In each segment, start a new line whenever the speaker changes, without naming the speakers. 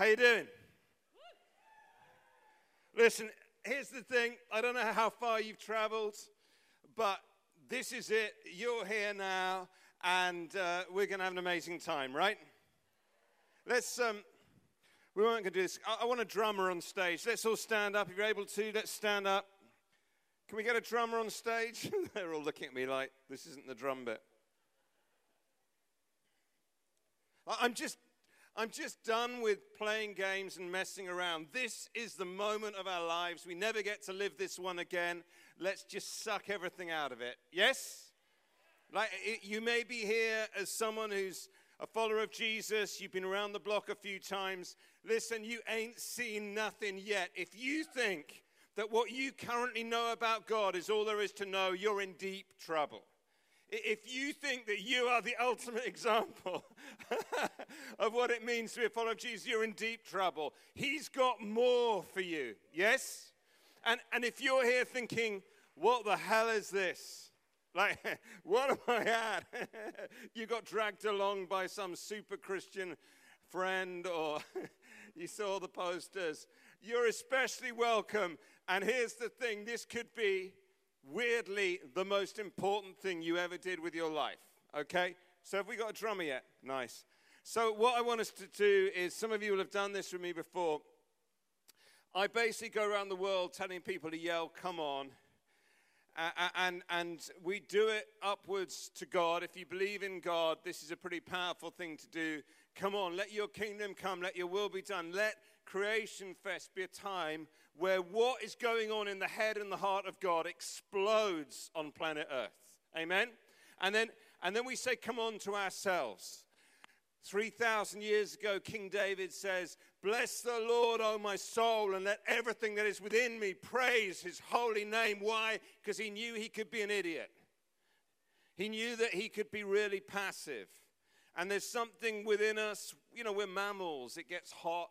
How you doing? Listen, here's the thing. I don't know how far you've traveled, but this is it. You're here now, and uh, we're going to have an amazing time, right? Let's. Um, we weren't going to do this. I, I want a drummer on stage. Let's all stand up. If you're able to, let's stand up. Can we get a drummer on stage? They're all looking at me like this isn't the drum bit. I'm just I'm just done with playing games and messing around. This is the moment of our lives. We never get to live this one again. Let's just suck everything out of it. Yes? Like you may be here as someone who's a follower of Jesus, you've been around the block a few times. Listen, you ain't seen nothing yet. If you think that what you currently know about God is all there is to know, you're in deep trouble. If you think that you are the ultimate example of what it means to be a follower of Jesus, you're in deep trouble. He's got more for you, yes? And, and if you're here thinking, what the hell is this? Like, what am I at? you got dragged along by some super Christian friend, or you saw the posters. You're especially welcome. And here's the thing this could be weirdly the most important thing you ever did with your life. Okay? So have we got a drummer yet? Nice. So what I want us to do is some of you will have done this with me before. I basically go around the world telling people to yell, come on. Uh, and, and we do it upwards to God. If you believe in God, this is a pretty powerful thing to do. Come on, let your kingdom come, let your will be done. Let Creation Fest be a time where what is going on in the head and the heart of God explodes on planet Earth. Amen? And then, and then we say, come on to ourselves. 3,000 years ago, King David says, Bless the Lord, O my soul, and let everything that is within me praise his holy name. Why? Because he knew he could be an idiot. He knew that he could be really passive. And there's something within us, you know, we're mammals. It gets hot,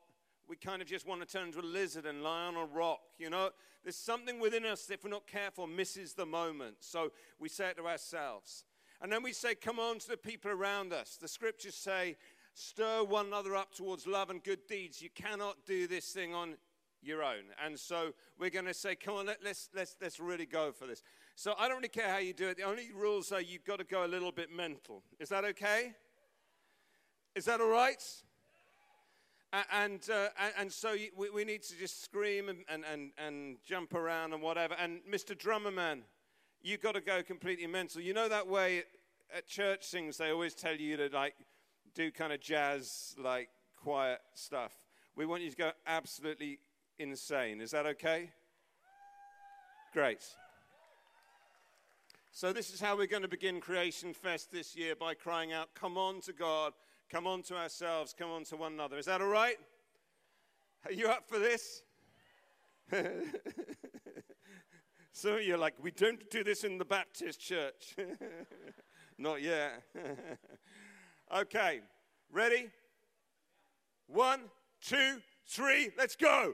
we kind of just want to turn into a lizard and lie on a rock. You know, there's something within us that, if we're not careful, misses the moment. So we say it to ourselves. And then we say, Come on to the people around us. The scriptures say, Stir one another up towards love and good deeds. You cannot do this thing on your own. And so we're going to say, Come on, let, let's, let's, let's really go for this. So I don't really care how you do it. The only rules are you've got to go a little bit mental. Is that okay? Is that all right? And, uh, and so we, we need to just scream and, and, and, and jump around and whatever. And Mr. Drummerman, you've got to go completely mental. You know that way at church things, they always tell you to like do kind of jazz, like quiet stuff. We want you to go absolutely insane. Is that okay? Great. So, this is how we're going to begin Creation Fest this year by crying out, Come on to God come on to ourselves, come on to one another. Is that all right? Are you up for this? so you're like, we don't do this in the Baptist church. Not yet. okay, ready? One, two, three, let's go.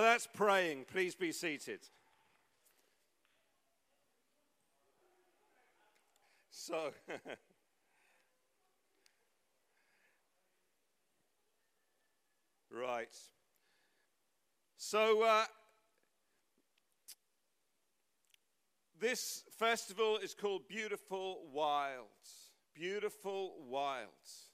Now that's praying. Please be seated. So, right. So, uh, this festival is called Beautiful Wilds. Beautiful Wilds.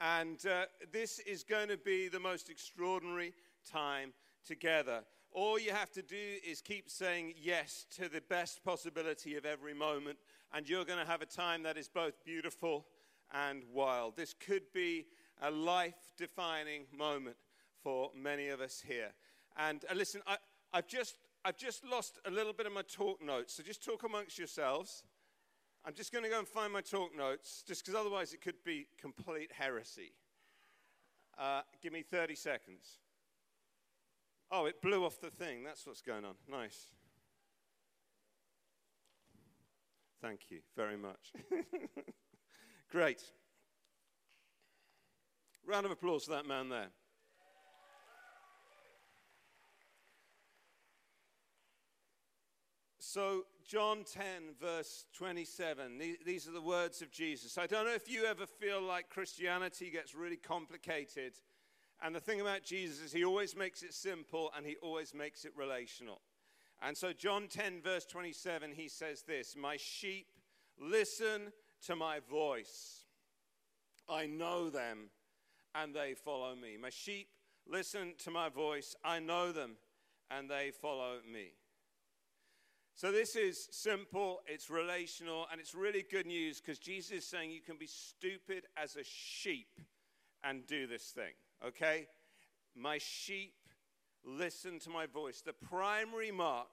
And uh, this is going to be the most extraordinary time together. All you have to do is keep saying yes to the best possibility of every moment, and you're going to have a time that is both beautiful and wild. This could be a life defining moment for many of us here. And uh, listen, I, I've just I've just lost a little bit of my talk notes, so just talk amongst yourselves. I'm just going to go and find my talk notes, just because otherwise it could be complete heresy. Uh, give me 30 seconds. Oh, it blew off the thing. That's what's going on. Nice. Thank you very much. Great. Round of applause for that man there. So, John 10, verse 27, these are the words of Jesus. I don't know if you ever feel like Christianity gets really complicated. And the thing about Jesus is he always makes it simple and he always makes it relational. And so, John 10, verse 27, he says this My sheep listen to my voice. I know them and they follow me. My sheep listen to my voice. I know them and they follow me. So, this is simple, it's relational, and it's really good news because Jesus is saying you can be stupid as a sheep and do this thing, okay? My sheep listen to my voice. The primary mark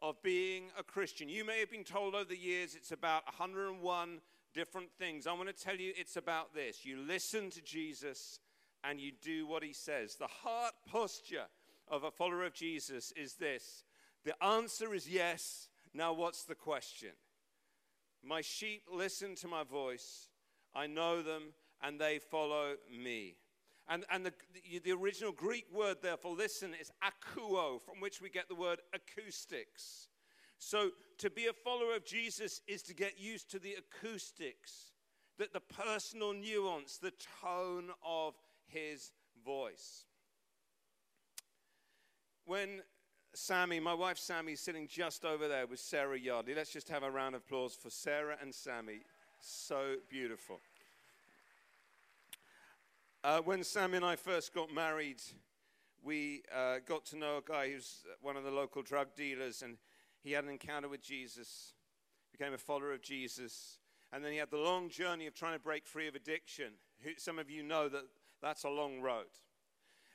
of being a Christian, you may have been told over the years it's about 101 different things. I want to tell you it's about this. You listen to Jesus and you do what he says. The heart posture of a follower of Jesus is this the answer is yes. Now, what's the question? My sheep listen to my voice. I know them, and they follow me. And, and the, the, the original Greek word there for listen is akuo, from which we get the word acoustics. So, to be a follower of Jesus is to get used to the acoustics, that the personal nuance, the tone of his voice. When Sammy, my wife Sammy, is sitting just over there with Sarah Yardley. Let's just have a round of applause for Sarah and Sammy. So beautiful. Uh, when Sammy and I first got married, we uh, got to know a guy who's one of the local drug dealers, and he had an encounter with Jesus, became a follower of Jesus, and then he had the long journey of trying to break free of addiction. Some of you know that that's a long road.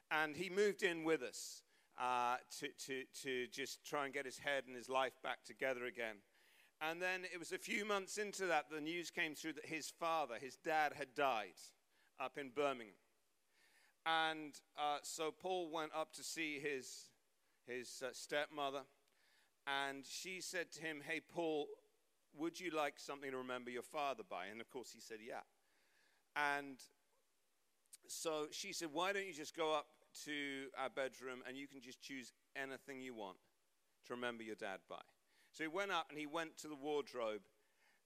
And he moved in with us uh, to, to, to just try and get his head and his life back together again. And then it was a few months into that, the news came through that his father, his dad, had died up in Birmingham. And uh, so Paul went up to see his, his uh, stepmother, and she said to him, Hey, Paul, would you like something to remember your father by? And of course, he said, Yeah. And so she said, Why don't you just go up to our bedroom and you can just choose anything you want to remember your dad by. So he went up and he went to the wardrobe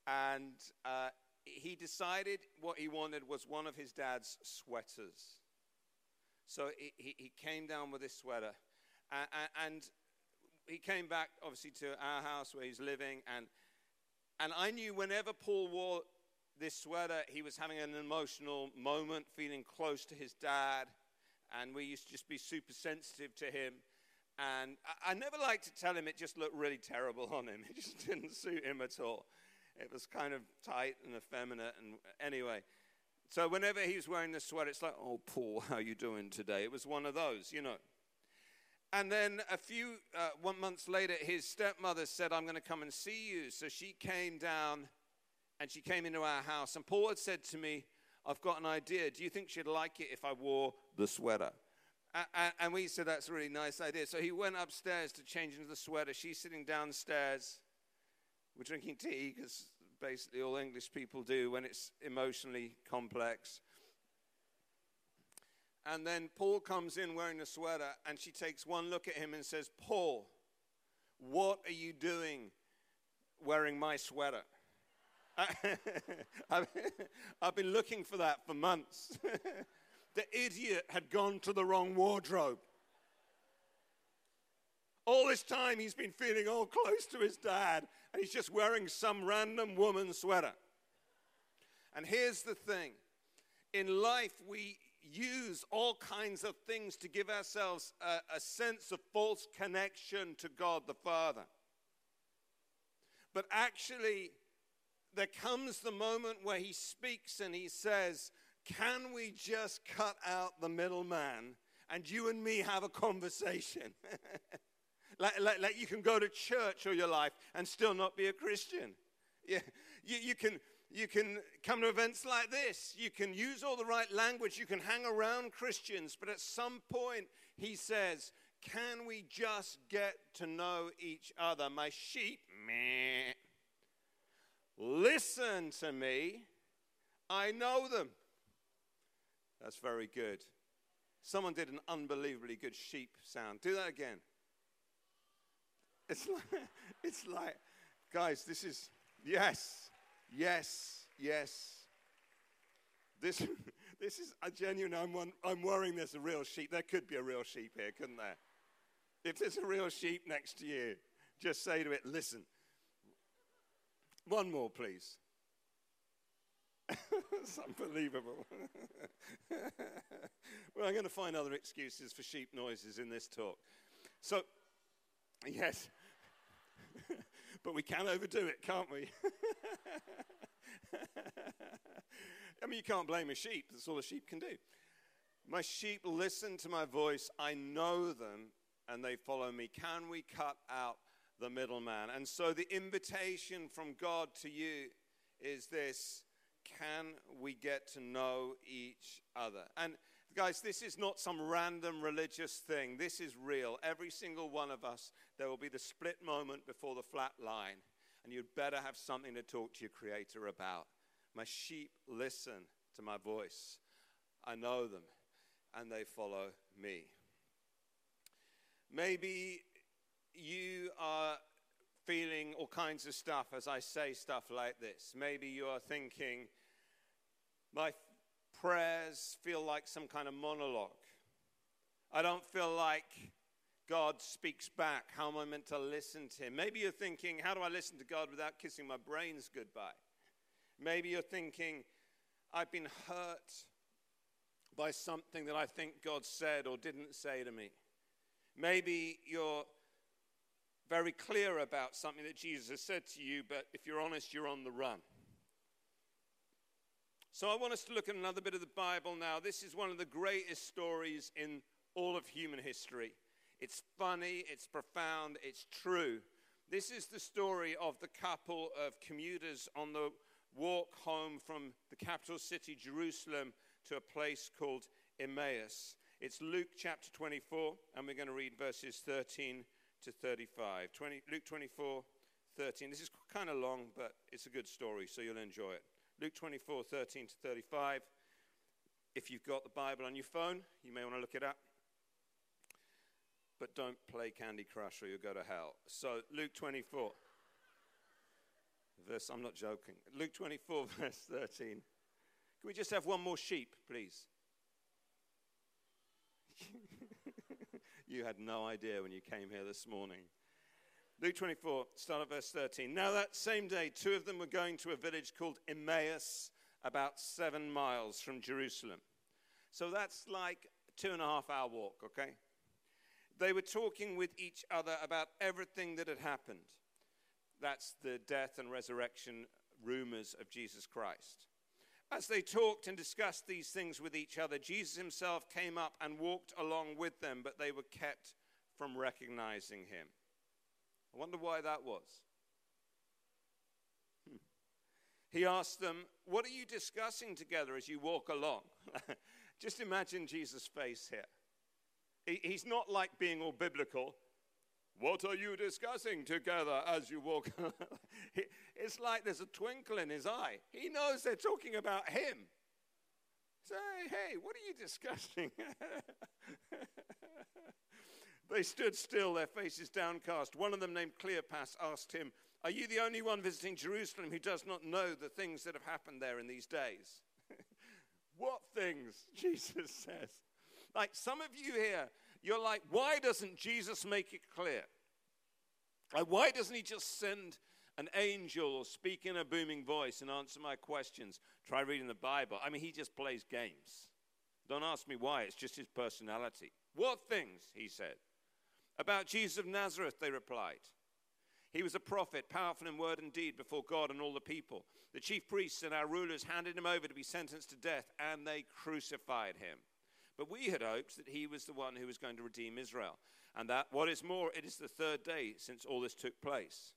and uh, he decided what he wanted was one of his dad's sweaters. So he, he came down with this sweater and, and he came back obviously to our house where he's living and and I knew whenever Paul wore this sweater, he was having an emotional moment, feeling close to his dad and we used to just be super sensitive to him. And I, I never liked to tell him it just looked really terrible on him. It just didn't suit him at all. It was kind of tight and effeminate. And anyway, so whenever he was wearing the sweater, it's like, oh, Paul, how you doing today? It was one of those, you know. And then a few uh, one months later, his stepmother said, I'm going to come and see you. So she came down and she came into our house. And Paul had said to me, I've got an idea. Do you think she'd like it if I wore the sweater? And we said, That's a really nice idea. So he went upstairs to change into the sweater. She's sitting downstairs. We're drinking tea because basically all English people do when it's emotionally complex. And then Paul comes in wearing a sweater, and she takes one look at him and says, Paul, what are you doing wearing my sweater? I've been looking for that for months. the idiot had gone to the wrong wardrobe. All this time he's been feeling all close to his dad, and he's just wearing some random woman's sweater. And here's the thing in life, we use all kinds of things to give ourselves a, a sense of false connection to God the Father. But actually, there comes the moment where he speaks and he says, Can we just cut out the middleman and you and me have a conversation? Like, like, like, you can go to church all your life and still not be a Christian. Yeah, you, you, can, you can come to events like this. You can use all the right language. You can hang around Christians. But at some point, he says, Can we just get to know each other? My sheep, meh. Listen to me. I know them. That's very good. Someone did an unbelievably good sheep sound. Do that again. It's like, it's like, guys, this is, yes, yes, yes. This, this is a genuine, I'm, one, I'm worrying there's a real sheep. There could be a real sheep here, couldn't there? If there's a real sheep next to you, just say to it, listen. One more, please. it's unbelievable. well, I'm going to find other excuses for sheep noises in this talk. So, yes, but we can overdo it, can't we? I mean, you can't blame a sheep. That's all a sheep can do. My sheep listen to my voice. I know them and they follow me. Can we cut out the middleman? And so the invitation from God to you is this can we get to know each other? And guys, this is not some random religious thing. This is real. Every single one of us, there will be the split moment before the flat line, and you'd better have something to talk to your Creator about. My sheep listen to my voice. I know them, and they follow me. Maybe you are feeling all kinds of stuff as I say stuff like this. Maybe you are thinking, my prayers feel like some kind of monologue. I don't feel like God speaks back. How am I meant to listen to Him? Maybe you're thinking, how do I listen to God without kissing my brains goodbye? Maybe you're thinking, I've been hurt by something that I think God said or didn't say to me. Maybe you're very clear about something that Jesus has said to you, but if you're honest, you're on the run. So I want us to look at another bit of the Bible now. This is one of the greatest stories in all of human history. It's funny, it's profound, it's true. This is the story of the couple of commuters on the walk home from the capital city, Jerusalem, to a place called Emmaus. It's Luke chapter 24, and we're going to read verses 13 to 35. 20, Luke 24, 13. This is kind of long, but it's a good story, so you'll enjoy it. Luke 24, 13 to 35. If you've got the Bible on your phone, you may want to look it up. But don't play Candy Crush or you'll go to hell. So, Luke 24, verse, I'm not joking. Luke 24, verse 13. Can we just have one more sheep, please? you had no idea when you came here this morning. Luke 24, start at verse 13. Now, that same day, two of them were going to a village called Emmaus, about seven miles from Jerusalem. So that's like two and a half hour walk, okay? They were talking with each other about everything that had happened. That's the death and resurrection rumors of Jesus Christ. As they talked and discussed these things with each other, Jesus himself came up and walked along with them, but they were kept from recognizing him. I wonder why that was. Hmm. He asked them, What are you discussing together as you walk along? Just imagine Jesus' face here. He, he's not like being all biblical. What are you discussing together as you walk? it's like there's a twinkle in his eye. He knows they're talking about him. Say, hey, what are you discussing? They stood still, their faces downcast. One of them, named Cleopas, asked him, Are you the only one visiting Jerusalem who does not know the things that have happened there in these days? what things? Jesus says. Like some of you here, you're like, Why doesn't Jesus make it clear? Like, why doesn't he just send an angel or speak in a booming voice and answer my questions? Try reading the Bible. I mean, he just plays games. Don't ask me why, it's just his personality. What things? He said. About Jesus of Nazareth, they replied. He was a prophet, powerful in word and deed before God and all the people. The chief priests and our rulers handed him over to be sentenced to death, and they crucified him. But we had hoped that he was the one who was going to redeem Israel. And that, what is more, it is the third day since all this took place.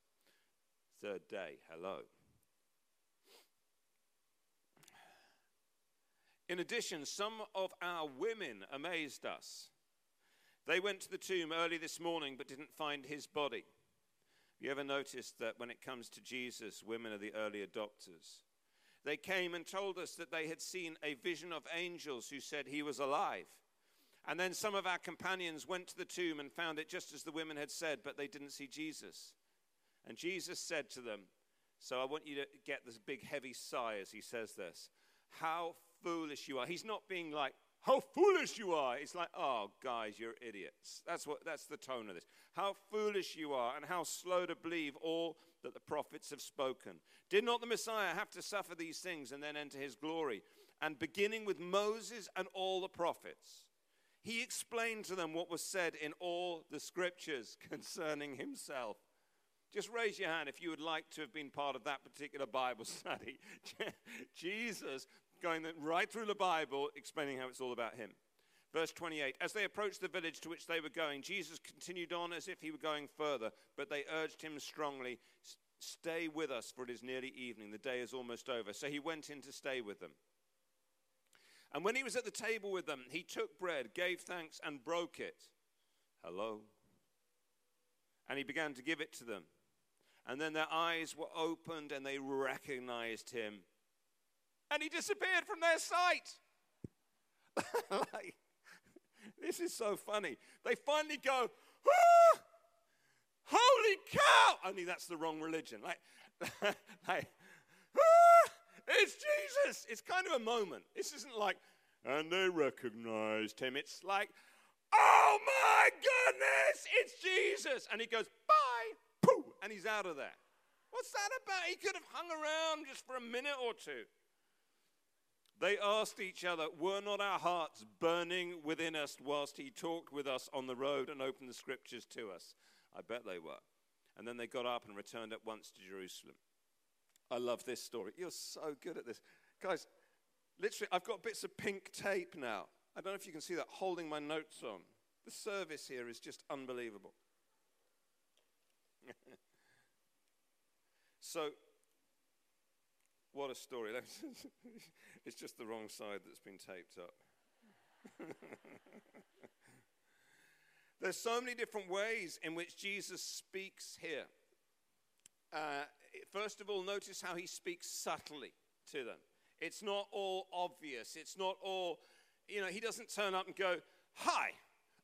Third day, hello. In addition, some of our women amazed us. They went to the tomb early this morning but didn't find his body. Have you ever noticed that when it comes to Jesus, women are the early adopters? They came and told us that they had seen a vision of angels who said he was alive. And then some of our companions went to the tomb and found it just as the women had said, but they didn't see Jesus. And Jesus said to them, So I want you to get this big heavy sigh as he says this. How foolish you are. He's not being like, How foolish you are. It's like, Oh, guys, you're idiots. That's, what, that's the tone of this. How foolish you are, and how slow to believe all that the prophets have spoken. Did not the Messiah have to suffer these things and then enter his glory? And beginning with Moses and all the prophets, he explained to them what was said in all the scriptures concerning himself. Just raise your hand if you would like to have been part of that particular Bible study. Jesus going right through the Bible, explaining how it's all about him. Verse 28 As they approached the village to which they were going, Jesus continued on as if he were going further, but they urged him strongly, Stay with us, for it is nearly evening. The day is almost over. So he went in to stay with them. And when he was at the table with them, he took bread, gave thanks, and broke it. Hello. And he began to give it to them. And then their eyes were opened and they recognized him. And he disappeared from their sight. like, this is so funny. They finally go, ah, Holy cow! Only that's the wrong religion. Like, like ah, it's Jesus. It's kind of a moment. This isn't like, and they recognized him. It's like, oh my goodness, it's Jesus. And he goes, bye, pooh, and he's out of there. What's that about? He could have hung around just for a minute or two. They asked each other, Were not our hearts burning within us whilst he talked with us on the road and opened the scriptures to us? I bet they were. And then they got up and returned at once to Jerusalem. I love this story. You're so good at this. Guys, literally, I've got bits of pink tape now. I don't know if you can see that, holding my notes on. The service here is just unbelievable. so, what a story. it's just the wrong side that's been taped up. There's so many different ways in which Jesus speaks here. Uh, first of all, notice how he speaks subtly to them. It's not all obvious. It's not all, you know, he doesn't turn up and go, Hi,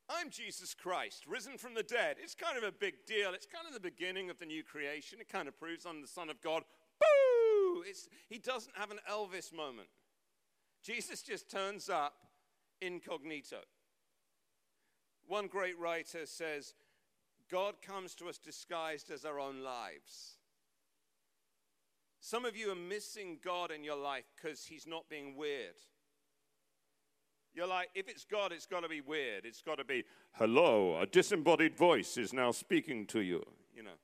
I'm Jesus Christ, risen from the dead. It's kind of a big deal. It's kind of the beginning of the new creation. It kind of proves I'm the Son of God. Boo! It's, he doesn't have an Elvis moment. Jesus just turns up incognito. One great writer says, God comes to us disguised as our own lives. Some of you are missing God in your life because he's not being weird. You're like, if it's God, it's got to be weird. It's got to be, hello, a disembodied voice is now speaking to you. You know,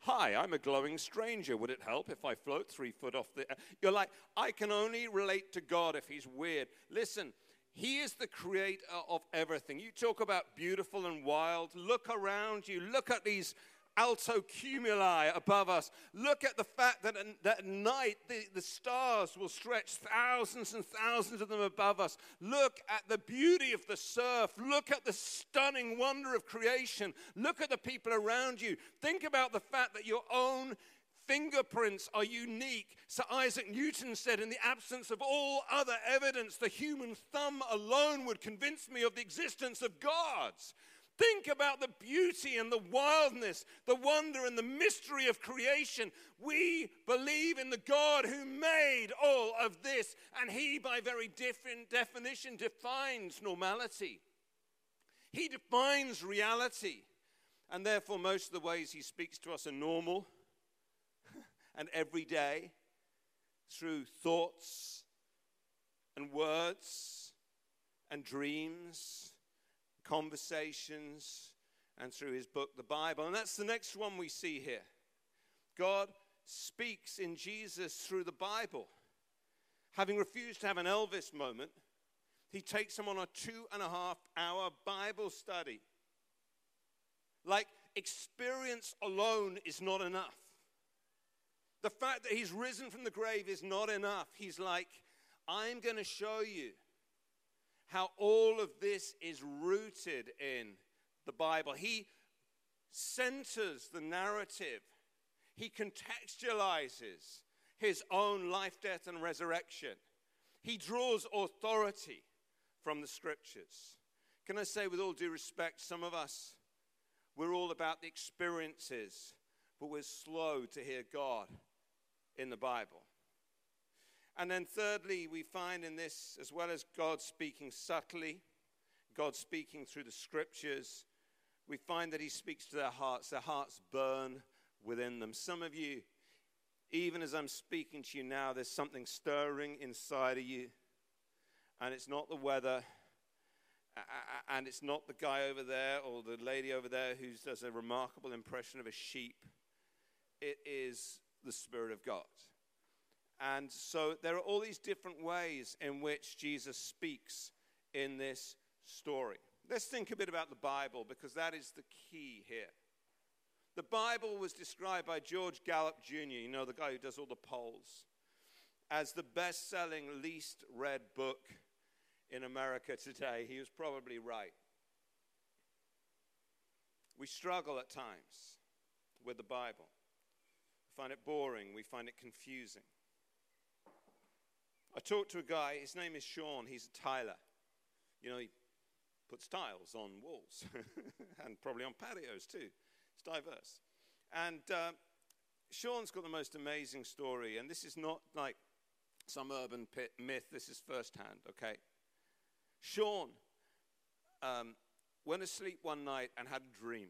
hi, I'm a glowing stranger. Would it help if I float three foot off the. You're like, I can only relate to God if he's weird. Listen, he is the creator of everything. You talk about beautiful and wild. Look around you. Look at these alto cumuli above us. Look at the fact that, at night the, the stars will stretch thousands and thousands of them above us. Look at the beauty of the surf. Look at the stunning wonder of creation. Look at the people around you. Think about the fact that your own fingerprints are unique. Sir Isaac Newton said, In the absence of all other evidence, the human thumb alone would convince me of the existence of gods. Think about the beauty and the wildness, the wonder and the mystery of creation. We believe in the God who made all of this, and He, by very different definition, defines normality. He defines reality, and therefore, most of the ways He speaks to us are normal and every day through thoughts and words and dreams, conversations, and through his book, the Bible. And that's the next one we see here. God speaks in Jesus through the Bible. Having refused to have an Elvis moment, He takes them on a two and a half hour Bible study. Like, experience alone is not enough. The fact that he's risen from the grave is not enough. He's like, I'm going to show you how all of this is rooted in the Bible. He centers the narrative, he contextualizes his own life, death, and resurrection. He draws authority from the scriptures. Can I say, with all due respect, some of us, we're all about the experiences, but we're slow to hear God in the Bible. And then, thirdly, we find in this, as well as God speaking subtly, God speaking through the scriptures, we find that He speaks to their hearts. Their hearts burn within them. Some of you, even as I'm speaking to you now, there's something stirring inside of you. And it's not the weather, and it's not the guy over there or the lady over there who does a remarkable impression of a sheep. It is the Spirit of God. And so there are all these different ways in which Jesus speaks in this story. Let's think a bit about the Bible because that is the key here. The Bible was described by George Gallup Jr., you know, the guy who does all the polls, as the best selling, least read book in America today. He was probably right. We struggle at times with the Bible. We find it boring, we find it confusing. I talked to a guy, his name is Sean, he's a tiler. You know, he puts tiles on walls and probably on patios too. It's diverse. And uh, Sean's got the most amazing story, and this is not like some urban pit myth, this is firsthand, okay? Sean um, went asleep one night and had a dream.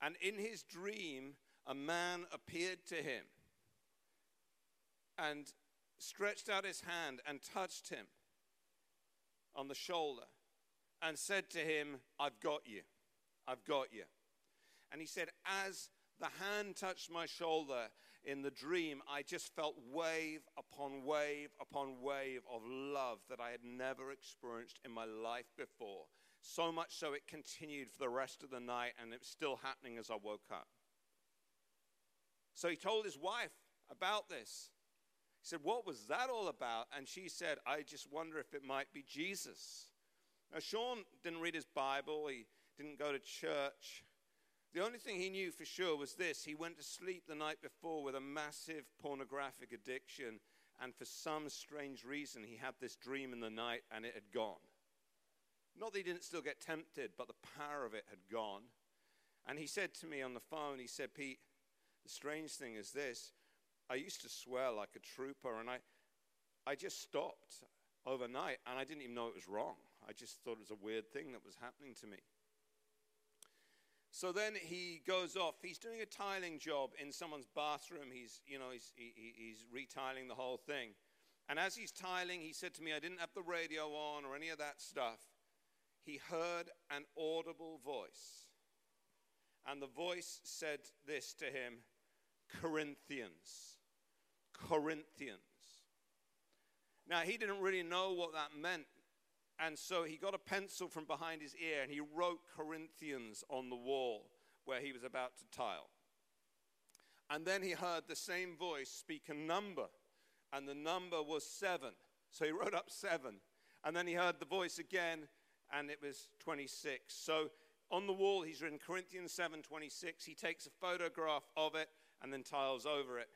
And in his dream, a man appeared to him. And stretched out his hand and touched him on the shoulder and said to him, I've got you. I've got you. And he said, As the hand touched my shoulder in the dream, I just felt wave upon wave upon wave of love that I had never experienced in my life before. So much so it continued for the rest of the night and it was still happening as I woke up. So he told his wife about this. Said, What was that all about? And she said, I just wonder if it might be Jesus. Now, Sean didn't read his Bible, he didn't go to church. The only thing he knew for sure was this he went to sleep the night before with a massive pornographic addiction, and for some strange reason, he had this dream in the night and it had gone. Not that he didn't still get tempted, but the power of it had gone. And he said to me on the phone, he said, Pete, the strange thing is this I used to swear like a trooper, and I, I just stopped overnight, and I didn't even know it was wrong. I just thought it was a weird thing that was happening to me. So then he goes off. He's doing a tiling job in someone's bathroom. He's, you know, he's, he, he's retiling the whole thing. And as he's tiling, he said to me, I didn't have the radio on or any of that stuff. He heard an audible voice. And the voice said this to him Corinthians. Corinthians. Now, he didn't really know what that meant. And so he got a pencil from behind his ear and he wrote Corinthians on the wall where he was about to tile. And then he heard the same voice speak a number, and the number was seven. So he wrote up seven. And then he heard the voice again, and it was 26. So on the wall, he's written Corinthians 7 26. He takes a photograph of it and then tiles over it.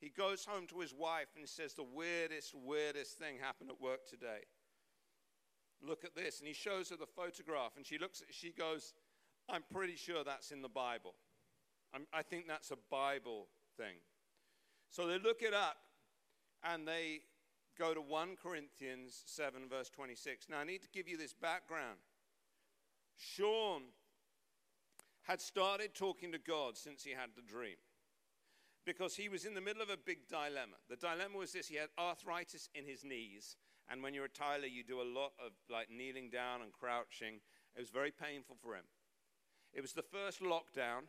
He goes home to his wife and says, The weirdest, weirdest thing happened at work today. Look at this. And he shows her the photograph, and she looks at she goes, I'm pretty sure that's in the Bible. I'm, I think that's a Bible thing. So they look it up, and they go to 1 Corinthians 7, verse 26. Now, I need to give you this background. Sean had started talking to God since he had the dream because he was in the middle of a big dilemma. The dilemma was this he had arthritis in his knees, and when you're a tiler, you do a lot of like kneeling down and crouching. It was very painful for him. It was the first lockdown,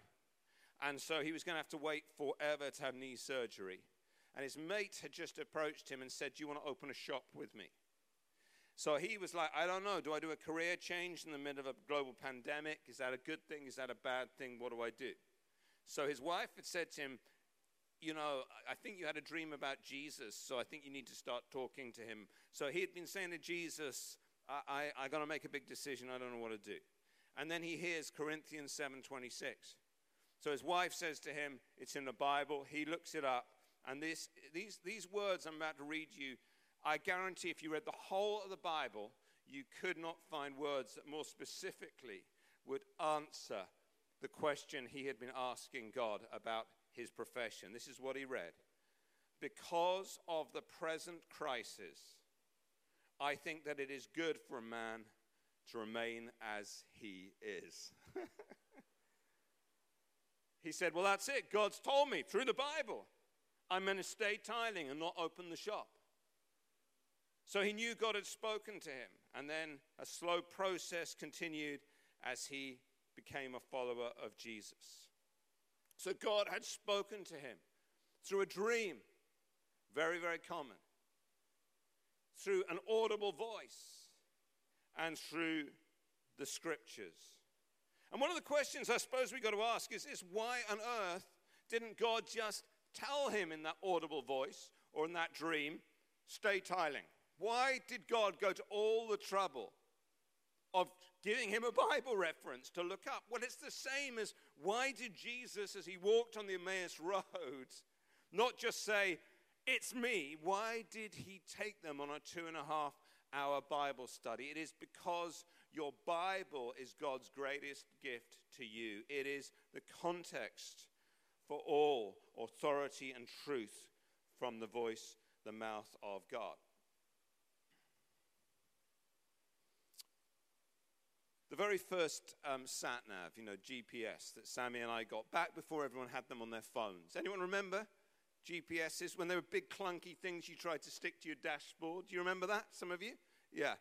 and so he was going to have to wait forever to have knee surgery. And his mate had just approached him and said, Do you want to open a shop with me? So he was like, I don't know. Do I do a career change in the middle of a global pandemic? Is that a good thing? Is that a bad thing? What do I do? So his wife had said to him, You know, I think you had a dream about Jesus, so I think you need to start talking to him. So he had been saying to Jesus, I, I, I got to make a big decision. I don't know what to do. And then he hears Corinthians 7:26. So his wife says to him, It's in the Bible. He looks it up. And this, these, these words I'm about to read you I guarantee if you read the whole of the Bible, you could not find words that more specifically would answer the question he had been asking God about his profession. This is what he read Because of the present crisis, I think that it is good for a man to remain as he is. he said, Well, that's it. God's told me through the Bible. I'm going to stay tiling and not open the shop. So he knew God had spoken to him. And then a slow process continued as he became a follower of Jesus. So God had spoken to him through a dream, very, very common, through an audible voice, and through the scriptures. And one of the questions I suppose we've got to ask is this why on earth didn't God just tell him in that audible voice or in that dream, stay tiling? Why did God go to all the trouble of giving him a Bible reference to look up? Well, it's the same as why did Jesus, as he walked on the Emmaus Road, not just say, It's me? Why did he take them on a two and a half hour Bible study? It is because your Bible is God's greatest gift to you, it is the context for all authority and truth from the voice, the mouth of God. The very first um, sat nav, you know, GPS that Sammy and I got back before everyone had them on their phones. Anyone remember GPSs when they were big clunky things you tried to stick to your dashboard? Do you remember that? Some of you? Yeah.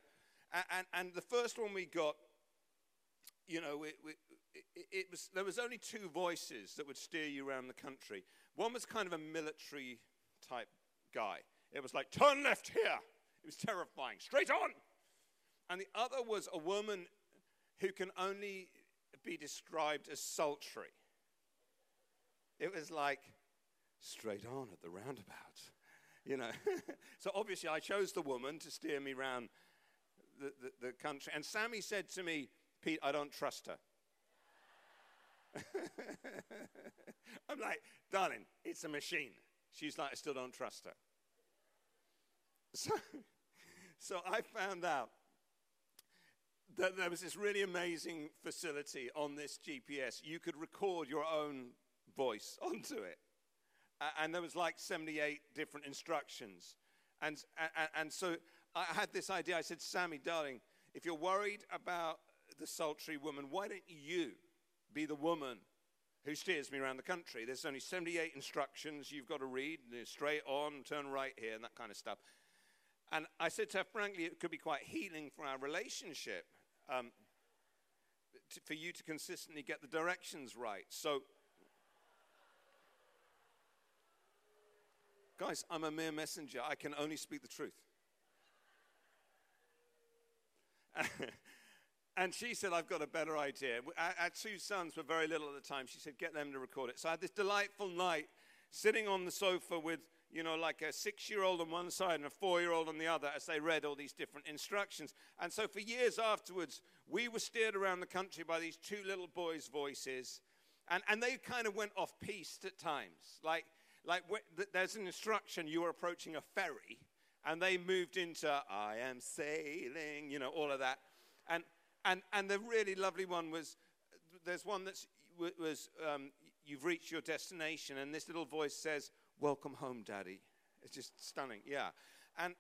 And, and, and the first one we got, you know, it, it, it was, there was only two voices that would steer you around the country. One was kind of a military type guy. It was like, turn left here. It was terrifying. Straight on. And the other was a woman who can only be described as sultry. It was like straight on at the roundabout, you know. so obviously, I chose the woman to steer me around the, the, the country. And Sammy said to me, Pete, I don't trust her. I'm like, darling, it's a machine. She's like, I still don't trust her. So, so I found out that there was this really amazing facility on this GPS. You could record your own voice onto it. and there was like 78 different instructions. And, and, and so I had this idea. I said, Sammy, darling, if you're worried about the sultry woman, why don't you be the woman who steers me around the country? There's only 78 instructions you've got to read, straight on, turn right here, and that kind of stuff. And I said to her, frankly, it could be quite healing for our relationship um, to, for you to consistently get the directions right. So, guys, I'm a mere messenger. I can only speak the truth. and she said, I've got a better idea. Our, our, two sons were very little at the time. She said, get them to record it. So I had this delightful night sitting on the sofa with you know, like a six year old on one side and a four year old on the other as they read all these different instructions. And so for years afterwards, we were steered around the country by these two little boys' voices. And, and they kind of went off piste at times. Like, like there's an instruction, you are approaching a ferry. And they moved into, I am sailing, you know, all of that. And, and, and the really lovely one was, there's one that was, um, you've reached your destination. And this little voice says, Welcome home, Daddy. It's just stunning, yeah. And,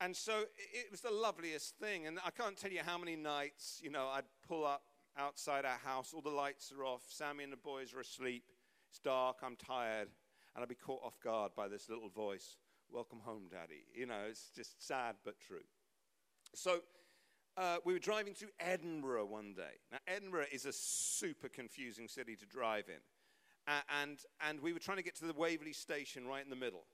and so it was the loveliest thing. And I can't tell you how many nights, you know, I'd pull up outside our house, all the lights are off, Sammy and the boys are asleep, it's dark, I'm tired, and I'd be caught off guard by this little voice Welcome home, Daddy. You know, it's just sad but true. So uh, we were driving through Edinburgh one day. Now, Edinburgh is a super confusing city to drive in and, and we were trying to get to the Waverley station right in the middle.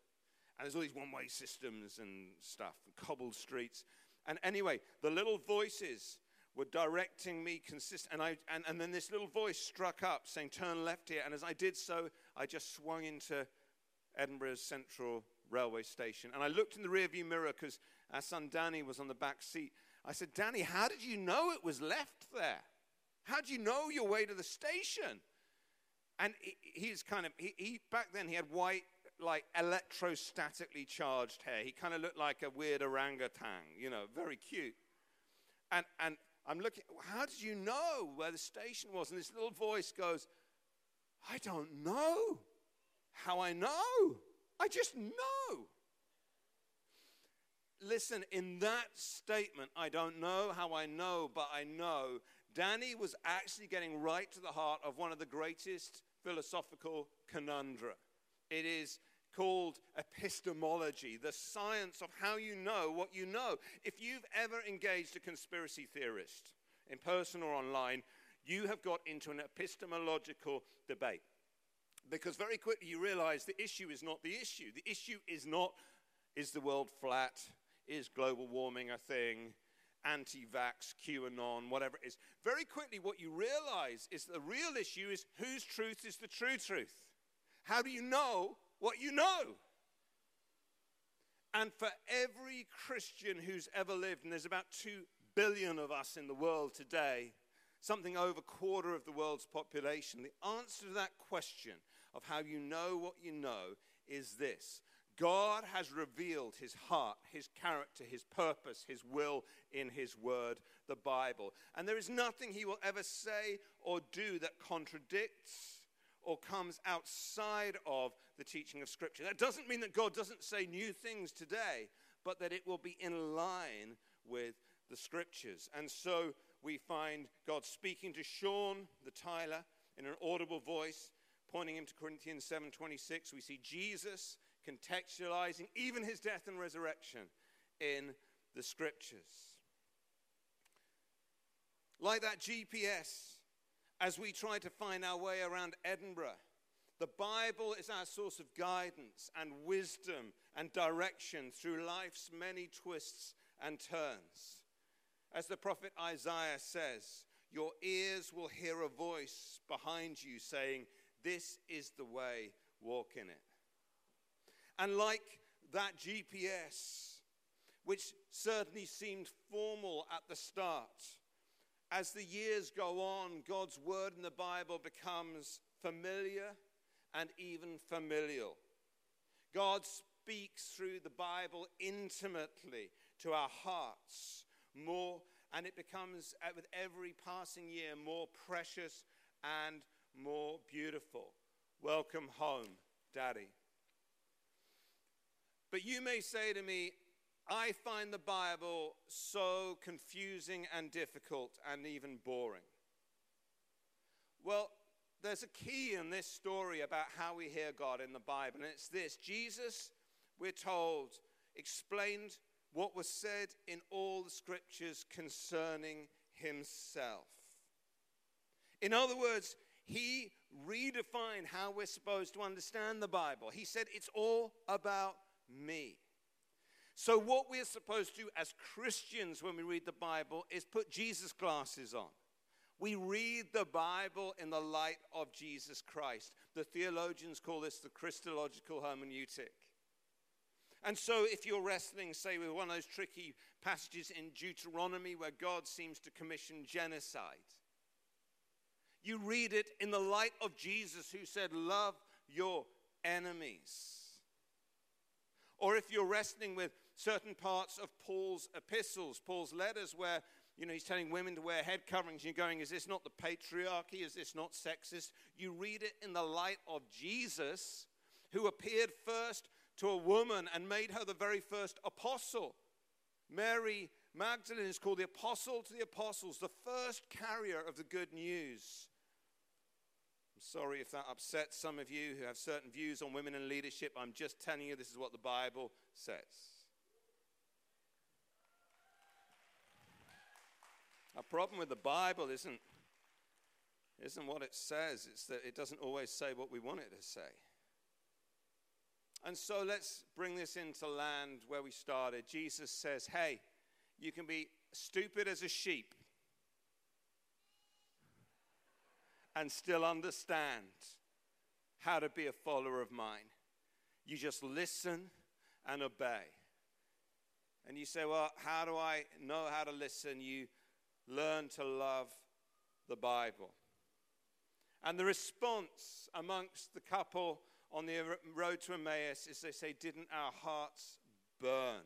And there's all these one way systems and stuff, and cobbled streets. And anyway, the little voices were directing me consistent. And, I, and, and then this little voice struck up saying, Turn left here. And as I did so, I just swung into Edinburgh's Central Railway Station. And I looked in the rearview mirror because our son Danny was on the back seat. I said, Danny, how did you know it was left there? How do you know your way to the station? And he's kind of, he, he, back then he had white, like electrostatically charged hair. He kind of looked like a weird orangutan, you know, very cute. And, and I'm looking, how did you know where the station was? And this little voice goes, I don't know how I know. I just know. Listen, in that statement, I don't know how I know, but I know, Danny was actually getting right to the heart of one of the greatest philosophical conundrum. It is called epistemology, the science of how you know what you know. If you've ever engaged a conspiracy theorist, in person or online, you have got into an epistemological debate. Because very quickly you realize the issue is not the issue. The issue is not, is the world flat? Is global warming a thing? Anti vax, QAnon, whatever it is. Very quickly, what you realize is the real issue is whose truth is the true truth? How do you know what you know? And for every Christian who's ever lived, and there's about 2 billion of us in the world today, something over a quarter of the world's population, the answer to that question of how you know what you know is this God has revealed his heart, his character, his purpose, his will in his word, the Bible. And there is nothing he will ever say or do that contradicts or comes outside of the teaching of Scripture. That doesn't mean that God doesn't say new things today, but that it will be in line with the Scriptures. And so we find God speaking to Sean, the Tyler, in an audible voice pointing him to Corinthians 7:26, we see Jesus contextualizing even his death and resurrection in the scriptures. Like that GPS, as we try to find our way around Edinburgh, the Bible is our source of guidance and wisdom and direction through life's many twists and turns. As the prophet Isaiah says, your ears will hear a voice behind you saying, this is the way, walk in it. And like that GPS, which certainly seemed formal at the start, as the years go on, God's word in the Bible becomes familiar and even familial. God speaks through the Bible intimately to our hearts more, and it becomes, uh, with every passing year, more precious and more beautiful. Welcome home, Daddy. But you may say to me, I find the Bible so confusing and difficult and even boring. Well, there's a key in this story about how we hear God in the Bible, and it's this Jesus, we're told, explained what was said in all the scriptures concerning himself. In other words, he redefined how we're supposed to understand the Bible. He said, It's all about me. So, what we're supposed to do as Christians when we read the Bible is put Jesus glasses on. We read the Bible in the light of Jesus Christ. The theologians call this the Christological hermeneutic. And so, if you're wrestling, say, with one of those tricky passages in Deuteronomy where God seems to commission genocide, you read it in the light of Jesus who said, Love your enemies. Or if you're wrestling with certain parts of Paul's epistles, Paul's letters, where you know, he's telling women to wear head coverings. You're going, is this not the patriarchy? Is this not sexist? You read it in the light of Jesus, who appeared first to a woman and made her the very first apostle. Mary Magdalene is called the apostle to the apostles, the first carrier of the good news. I'm sorry if that upsets some of you who have certain views on women in leadership. I'm just telling you this is what the Bible says. Our problem with the Bible isn't, isn't what it says, it's that it doesn't always say what we want it to say. And so let's bring this into land where we started. Jesus says, Hey, You can be stupid as a sheep and still understand how to be a follower of mine. You just listen and obey. And you say, Well, how do I know how to listen? You learn to love the Bible. And the response amongst the couple on the road to Emmaus is they say, Didn't our hearts burn?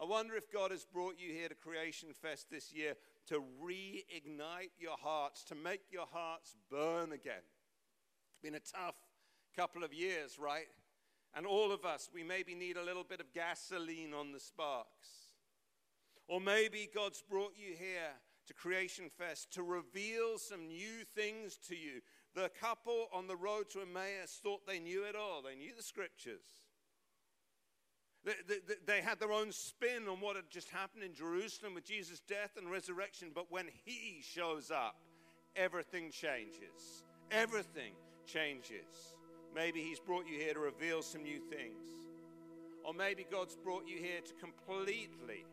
I wonder if God has brought you here to Creation Fest this year to reignite your hearts, to make your hearts burn again. It's been a tough couple of years, right? And all of us, we maybe need a little bit of gasoline on the sparks. Or maybe God's brought you here to Creation Fest to reveal some new things to you. The couple on the road to Emmaus thought they knew it all, they knew the scriptures. They, they, they, had their own spin on what had just happened in Jerusalem with Jesus' death and resurrection, but when He shows up, everything changes. Everything changes. Maybe He's brought you here to reveal some new things. Or maybe God's brought you here to completely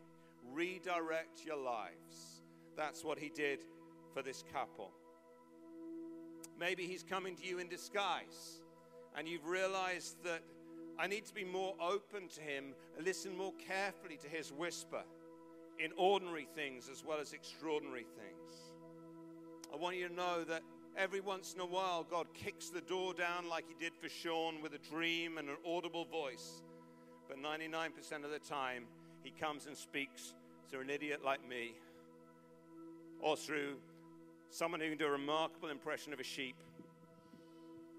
redirect your lives. That's what He did for this couple. Maybe He's coming to you in disguise and you've realized that I need to be more open to Him, listen more carefully to His whisper in ordinary things as well as extraordinary things. I want you to know that every once in a while, God kicks the door down like He did for Sean with a dream and an audible voice. But 99% of the time, He comes and speaks through an idiot like me or through someone who can do a remarkable impression of a sheep.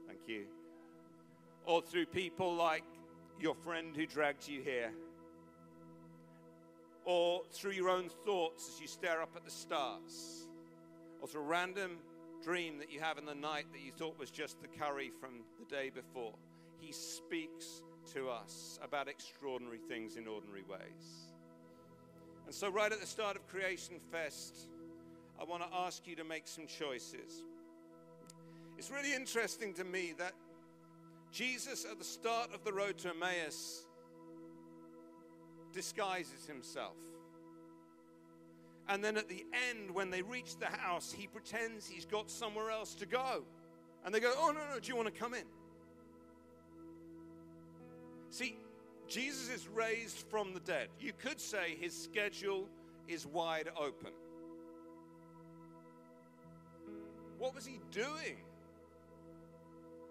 Thank you or through people like your friend who dragged you here, or through your own thoughts as you stare up at the stars, or through a random dream that you have in the night that you thought was just the curry from the day before. He speaks to us about extraordinary things in ordinary ways. And so, right at the start of Creation Fest, I want to ask you to make some choices. It's really interesting to me that Jesus, at the start of the road to Emmaus, disguises himself. And then at the end, when they reach the house, he pretends he's got somewhere else to go. And they go, Oh, no, no, do you want to come in? See, Jesus is raised from the dead. You could say his schedule is wide open. What was he doing?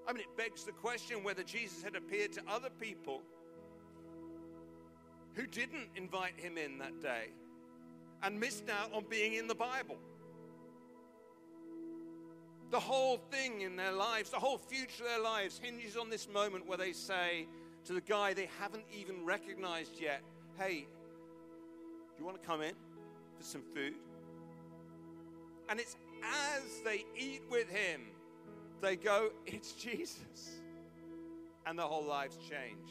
I mean, it begs the question whether Jesus had appeared to other people who didn't invite him in that day and missed out on being in the Bible. The whole thing in their lives, the whole future of their lives hinges on this moment where they say to the guy they haven't even recognized yet, Hey, do you want to come in for some food? And it's as they eat with him they go, It's Jesus. And their whole lives change.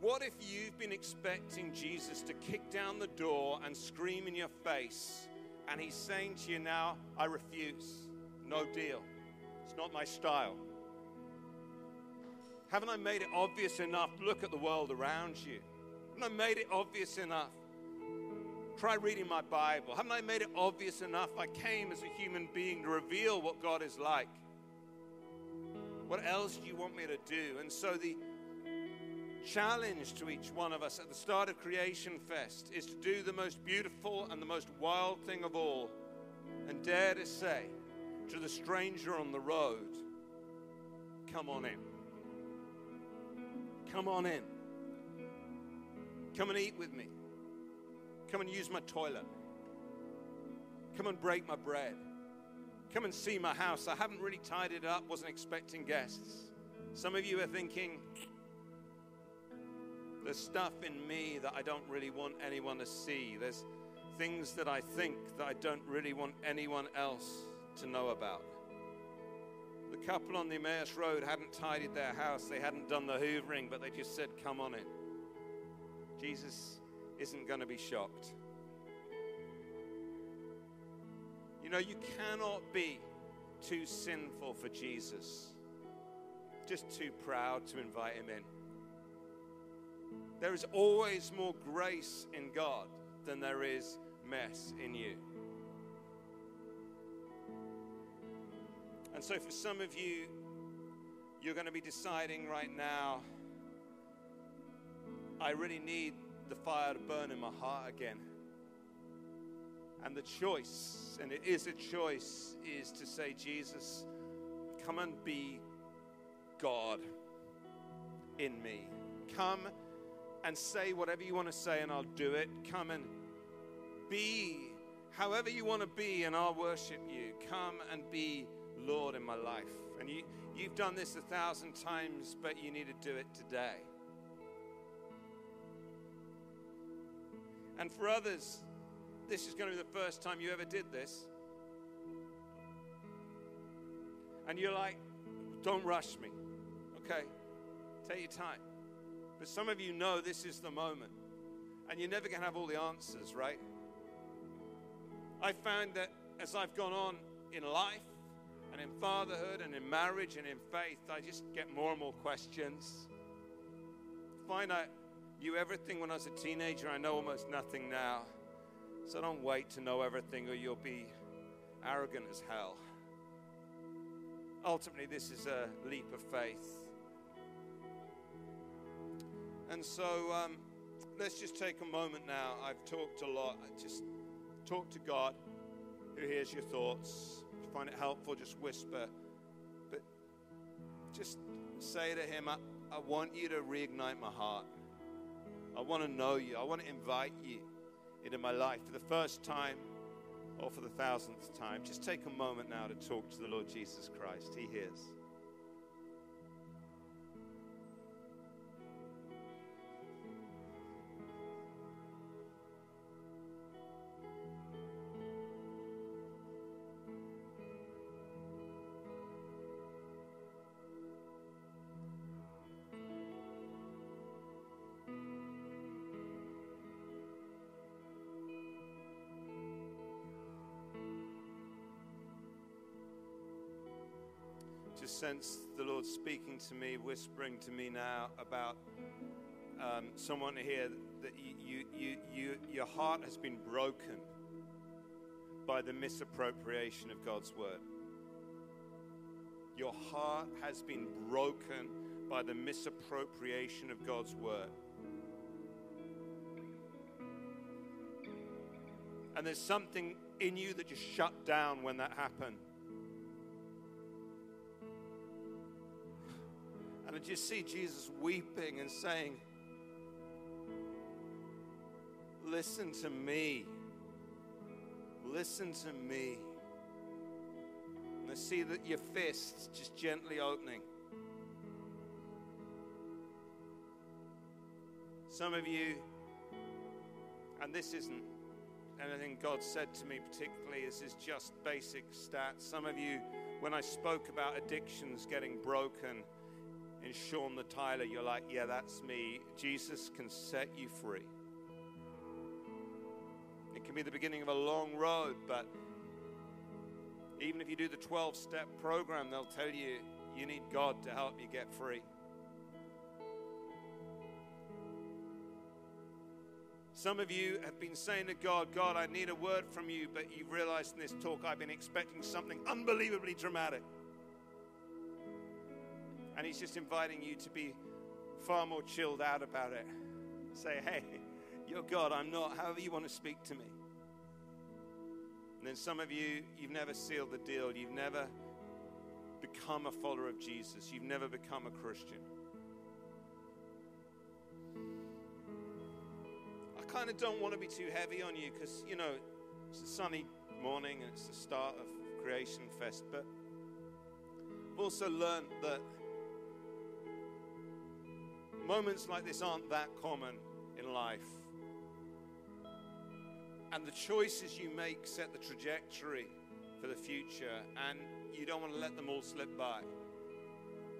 What if you've been expecting Jesus to kick down the door and scream in your face, and he's saying to you now, I refuse, no deal, it's not my style? Haven't I made it obvious enough? Look at the world around you. Haven't I made it obvious enough? Try reading my Bible. Haven't I made it obvious enough? I came as a human being to reveal what God is like. What else do you want me to do? And so the challenge to each one of us at the start of Creation Fest is to do the most beautiful and the most wild thing of all and dare to say to the stranger on the road, Come on in. Come on in. Come and eat with me. Come and use my toilet. Come and break my bread. Come and see my house. I haven't really tidied it up, wasn't expecting guests. Some of you are thinking, there's stuff in me that I don't really want anyone to see. There's things that I think that I don't really want anyone else to know about. The couple on the Emmaus Road hadn't tidied their house, they hadn't done the hoovering, but they just said, Come on in. Jesus isn't going to be shocked. You know, you cannot be too sinful for Jesus, just too proud to invite him in. There is always more grace in God than there is mess in you. And so, for some of you, you're going to be deciding right now, I really need the fire to burn in my heart again. And the choice, and it is a choice, is to say, Jesus, come and be God in me. Come and say whatever you want to say, and I'll do it. Come and be however you want to be, and I'll worship you. Come and be Lord in my life. And you, you've done this a thousand times, but you need to do it today. And for others, this is going to be the first time you ever did this. And you're like, don't rush me. Okay, take your time. But some of you know this is the moment. And you're never going to have all the answers, right? I found that as I've gone on in life and in fatherhood and in marriage and in faith, I just get more and more questions. Find I knew everything when I was a teenager, I know almost nothing now. So don't wait to know everything or you'll be arrogant as hell. Ultimately, this is a leap of faith. And so um, let's just take a moment now. I've talked a lot. I just talk to God who hears your thoughts. If you find it helpful, just whisper. But just say to Him, I, I want you to reignite my heart. I want to know you. I want to invite you into my life for the first time or for the thousandth time. Just take a moment now to talk to the Lord Jesus Christ. He hears. Sense the Lord speaking to me, whispering to me now about um, someone here that you, you, you, your heart has been broken by the misappropriation of God's word. Your heart has been broken by the misappropriation of God's word. And there's something in you that just shut down when that happened. And you see Jesus weeping and saying, Listen to me. Listen to me. And I see that your fists just gently opening. Some of you, and this isn't anything God said to me particularly, this is just basic stats. Some of you, when I spoke about addictions getting broken, in Sean the Tyler, you're like, yeah, that's me. Jesus can set you free. It can be the beginning of a long road, but even if you do the 12 step program, they'll tell you you need God to help you get free. Some of you have been saying to God, God, I need a word from you, but you've realized in this talk I've been expecting something unbelievably dramatic. And he's just inviting you to be far more chilled out about it. Say, hey, you're God, I'm not, however you want to speak to me. And then some of you, you've never sealed the deal. You've never become a follower of Jesus. You've never become a Christian. I kind of don't want to be too heavy on you because, you know, it's a sunny morning and it's the start of Creation Fest. But I've also learned that Moments like this aren't that common in life. And the choices you make set the trajectory for the future, and you don't want to let them all slip by.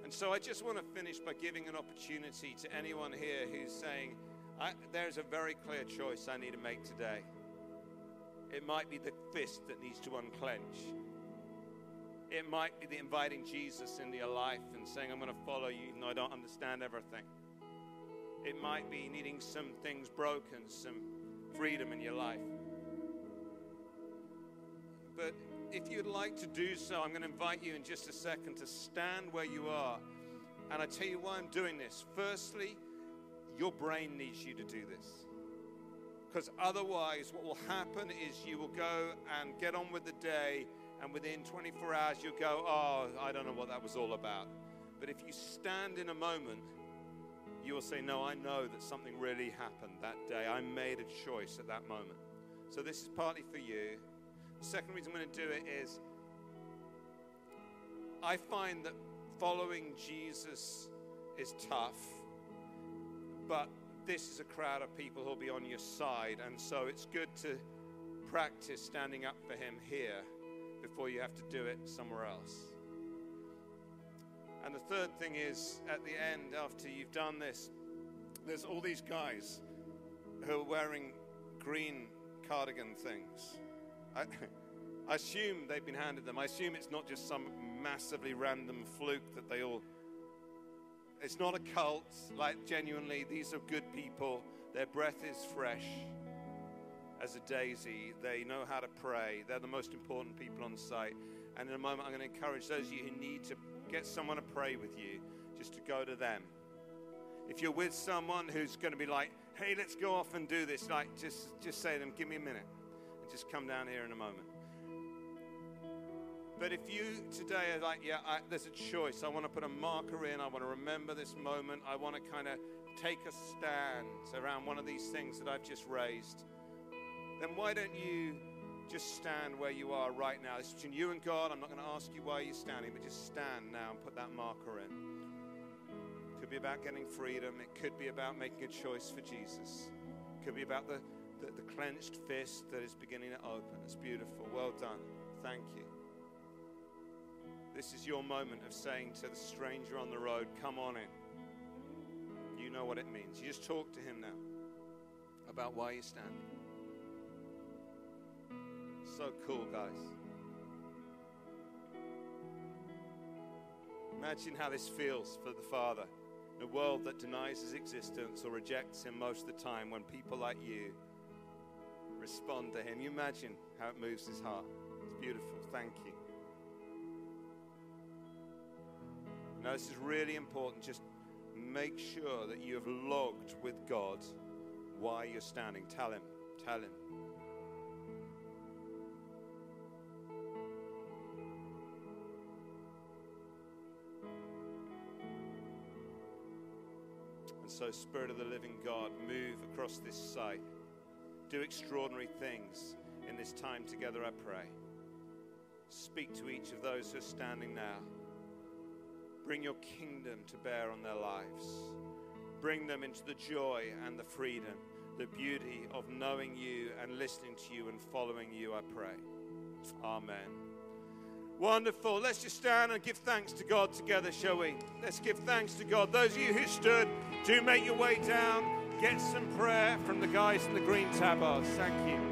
And so I just want to finish by giving an opportunity to anyone here who's saying, There's a very clear choice I need to make today. It might be the fist that needs to unclench. It might be the inviting Jesus into your life and saying, I'm going to follow you even though I don't understand everything. It might be needing some things broken, some freedom in your life. But if you'd like to do so, I'm going to invite you in just a second to stand where you are. And I tell you why I'm doing this. Firstly, your brain needs you to do this. Because otherwise, what will happen is you will go and get on with the day, and within 24 hours, you'll go, Oh, I don't know what that was all about. But if you stand in a moment, you will say, No, I know that something really happened that day. I made a choice at that moment. So this is partly for you. The second reason I'm going to do it is I find that following Jesus is tough, but this is a crowd of people who'll be on your side, and so it's good to practice standing up for Him here before you have to do it somewhere else. And the third thing is, at the end, after you've done this, there's all these guys who are wearing green cardigan things. I, I assume they've been handed them. I assume it's not just some massively random fluke that they all. It's not a cult. Like, genuinely, these are good people. Their breath is fresh as a daisy. They know how to pray. They're the most important people on site. And in a moment, I'm going to encourage those of you who need to get someone to pray with you just to go to them. If you're with someone who's going to be like, hey, let's go off and do this, like, just, just say to them, give me a minute and just come down here in a moment. But if you today are like, yeah, I, there's a choice. I want to put a marker in. I want to remember this moment. I want to kind of take a stand around one of these things that I've just raised. Then why don't you just stand where you are right now? It's between you and God. I'm not going to ask you why you're standing, but just stand now and put that marker in. It could be about getting freedom. It could be about making a choice for Jesus. It could be about the the, the clenched fist that is beginning to open. It's beautiful. Well done. Thank you. This is your moment of saying to the stranger on the road, Come on in. You know what it means. You just talk to him now about why you're standing. So cool, guys. Imagine how this feels for the Father. In a world that denies his existence or rejects him most of the time when people like you respond to Him. You imagine how it moves His heart. It's beautiful. Thank you. Now, this is really important. Just make sure that you have logged with God why you're standing. Tell Him. Tell Him. So, Spirit of the living God, move across this site. Do extraordinary things in this time together, I pray. Speak to each of those who are standing now. Bring your kingdom to bear on their lives. Bring them into the joy and the freedom, the beauty of knowing you and listening to you and following you, I pray. Amen. Wonderful. Let's just stand and give thanks to God together, shall we? Let's give thanks to God. Those of you who stood, do make your way down get some prayer from the guys in the green tabards. Thank you.